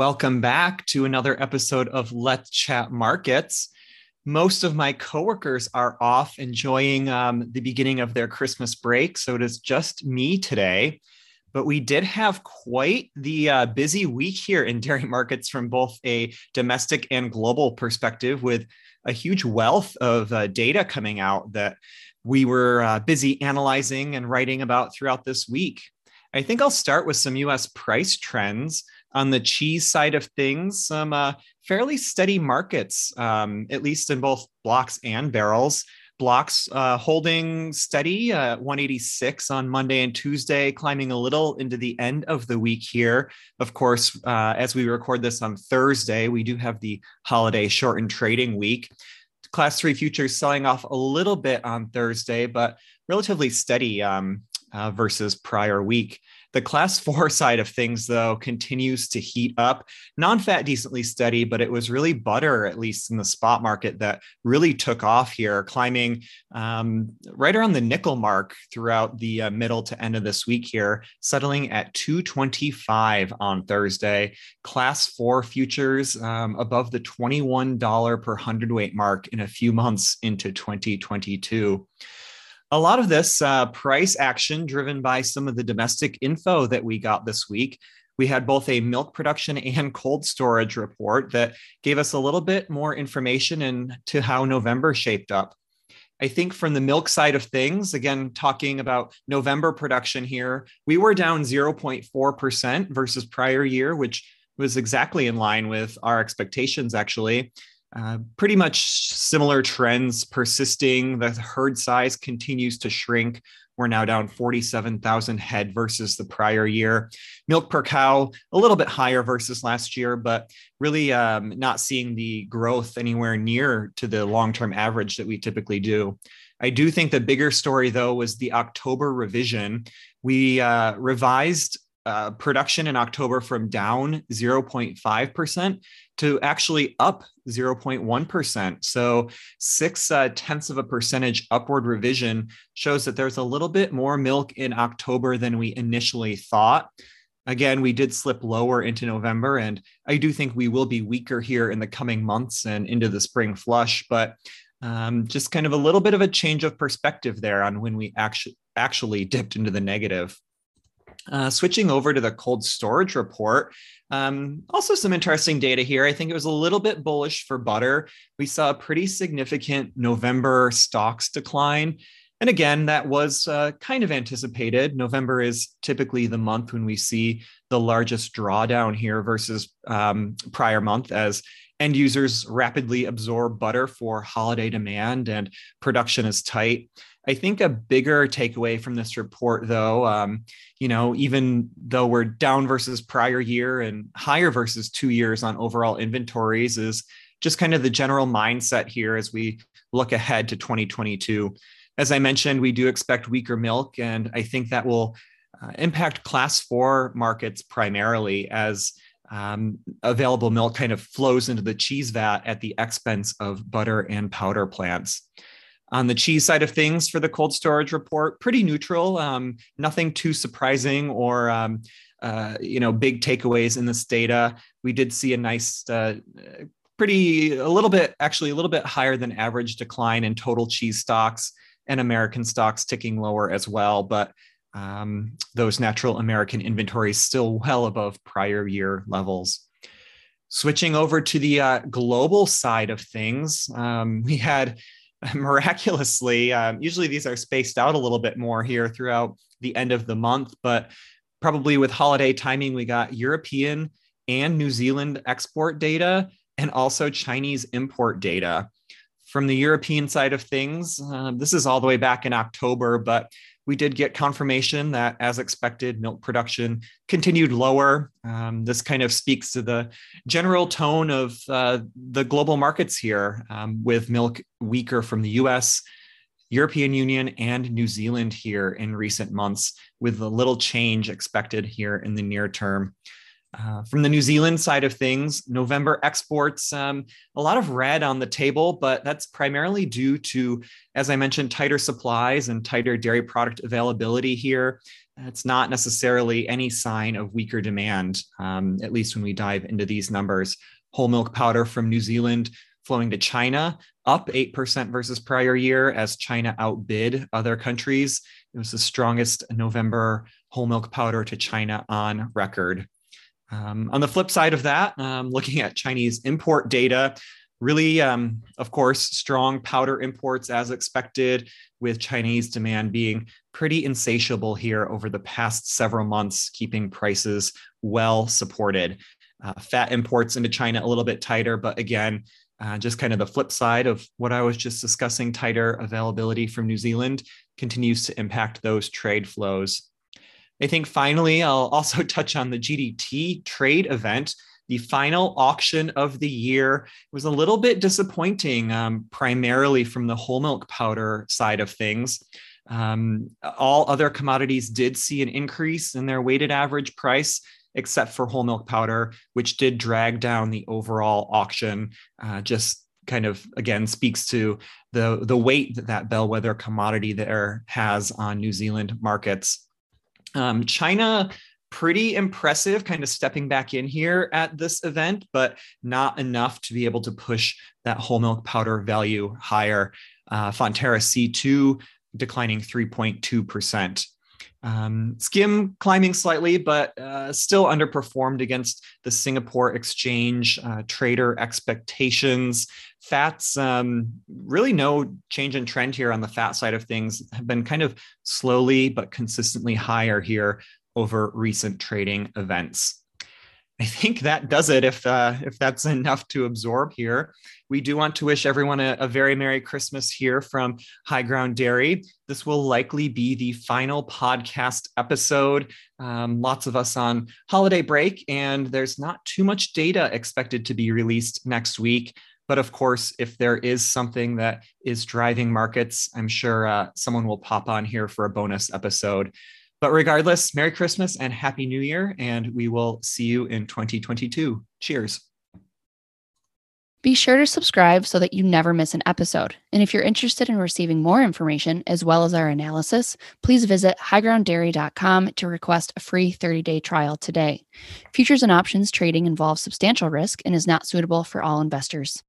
Welcome back to another episode of Let's Chat Markets. Most of my coworkers are off enjoying um, the beginning of their Christmas break, so it is just me today. But we did have quite the uh, busy week here in dairy markets from both a domestic and global perspective, with a huge wealth of uh, data coming out that we were uh, busy analyzing and writing about throughout this week. I think I'll start with some US price trends. On the cheese side of things, some uh, fairly steady markets, um, at least in both blocks and barrels. Blocks uh, holding steady, uh, 186 on Monday and Tuesday, climbing a little into the end of the week here. Of course, uh, as we record this on Thursday, we do have the holiday shortened trading week. Class three futures selling off a little bit on Thursday, but relatively steady um, uh, versus prior week. The class four side of things, though, continues to heat up. Non fat decently steady, but it was really butter, at least in the spot market, that really took off here, climbing um, right around the nickel mark throughout the uh, middle to end of this week here, settling at 225 on Thursday. Class four futures um, above the $21 per hundredweight mark in a few months into 2022 a lot of this uh, price action driven by some of the domestic info that we got this week. We had both a milk production and cold storage report that gave us a little bit more information into how November shaped up. I think from the milk side of things, again, talking about November production here, we were down 0.4% versus prior year, which was exactly in line with our expectations, actually. Uh, pretty much similar trends persisting. The herd size continues to shrink. We're now down 47,000 head versus the prior year. Milk per cow, a little bit higher versus last year, but really um, not seeing the growth anywhere near to the long term average that we typically do. I do think the bigger story, though, was the October revision. We uh, revised uh, production in October from down 0.5% to actually up 0.1%. So, six uh, tenths of a percentage upward revision shows that there's a little bit more milk in October than we initially thought. Again, we did slip lower into November, and I do think we will be weaker here in the coming months and into the spring flush. But um, just kind of a little bit of a change of perspective there on when we actually actually dipped into the negative. Uh, switching over to the cold storage report, um, also some interesting data here. I think it was a little bit bullish for butter. We saw a pretty significant November stocks decline. And again, that was uh, kind of anticipated. November is typically the month when we see the largest drawdown here versus um, prior month as end users rapidly absorb butter for holiday demand and production is tight. I think a bigger takeaway from this report, though, um, you know, even though we're down versus prior year and higher versus two years on overall inventories, is just kind of the general mindset here as we look ahead to 2022. As I mentioned, we do expect weaker milk, and I think that will uh, impact class four markets primarily as um, available milk kind of flows into the cheese vat at the expense of butter and powder plants. On the cheese side of things for the cold storage report, pretty neutral, um, nothing too surprising or um, uh, you know big takeaways in this data. We did see a nice, uh, pretty a little bit actually a little bit higher than average decline in total cheese stocks and American stocks ticking lower as well, but um, those natural American inventories still well above prior year levels. Switching over to the uh, global side of things, um, we had miraculously, um, usually these are spaced out a little bit more here throughout the end of the month, but probably with holiday timing, we got European and New Zealand export data and also Chinese import data. From the European side of things, uh, this is all the way back in October, but we did get confirmation that, as expected, milk production continued lower. Um, this kind of speaks to the general tone of uh, the global markets here, um, with milk weaker from the US, European Union, and New Zealand here in recent months, with a little change expected here in the near term. Uh, from the New Zealand side of things, November exports, um, a lot of red on the table, but that's primarily due to, as I mentioned, tighter supplies and tighter dairy product availability here. it's not necessarily any sign of weaker demand, um, at least when we dive into these numbers. Whole milk powder from New Zealand flowing to China, up 8% versus prior year as China outbid other countries. It was the strongest November whole milk powder to China on record. Um, on the flip side of that, um, looking at Chinese import data, really, um, of course, strong powder imports as expected, with Chinese demand being pretty insatiable here over the past several months, keeping prices well supported. Uh, fat imports into China a little bit tighter, but again, uh, just kind of the flip side of what I was just discussing, tighter availability from New Zealand continues to impact those trade flows. I think finally, I'll also touch on the GDT trade event. The final auction of the year It was a little bit disappointing, um, primarily from the whole milk powder side of things. Um, all other commodities did see an increase in their weighted average price, except for whole milk powder, which did drag down the overall auction. Uh, just kind of again speaks to the the weight that that bellwether commodity there has on New Zealand markets. Um, China, pretty impressive, kind of stepping back in here at this event, but not enough to be able to push that whole milk powder value higher. Uh, Fonterra C2 declining 3.2%. Um, skim climbing slightly, but uh, still underperformed against the Singapore Exchange uh, trader expectations. Fats, um, really no change in trend here on the fat side of things, have been kind of slowly but consistently higher here over recent trading events. I think that does it. If uh, if that's enough to absorb here, we do want to wish everyone a, a, very merry Christmas here from High Ground Dairy. This will likely be the final podcast episode. Um, lots of us on holiday break, and there's not too much data expected to be released next week. But of course, if there is something that is driving markets, I'm sure uh, someone will pop on here for a bonus episode. But regardless, Merry Christmas and Happy New Year, and we will see you in 2022. Cheers. Be sure to subscribe so that you never miss an episode. And if you're interested in receiving more information as well as our analysis, please visit highgrounddairy.com to request a free 30 day trial today. Futures and options trading involves substantial risk and is not suitable for all investors.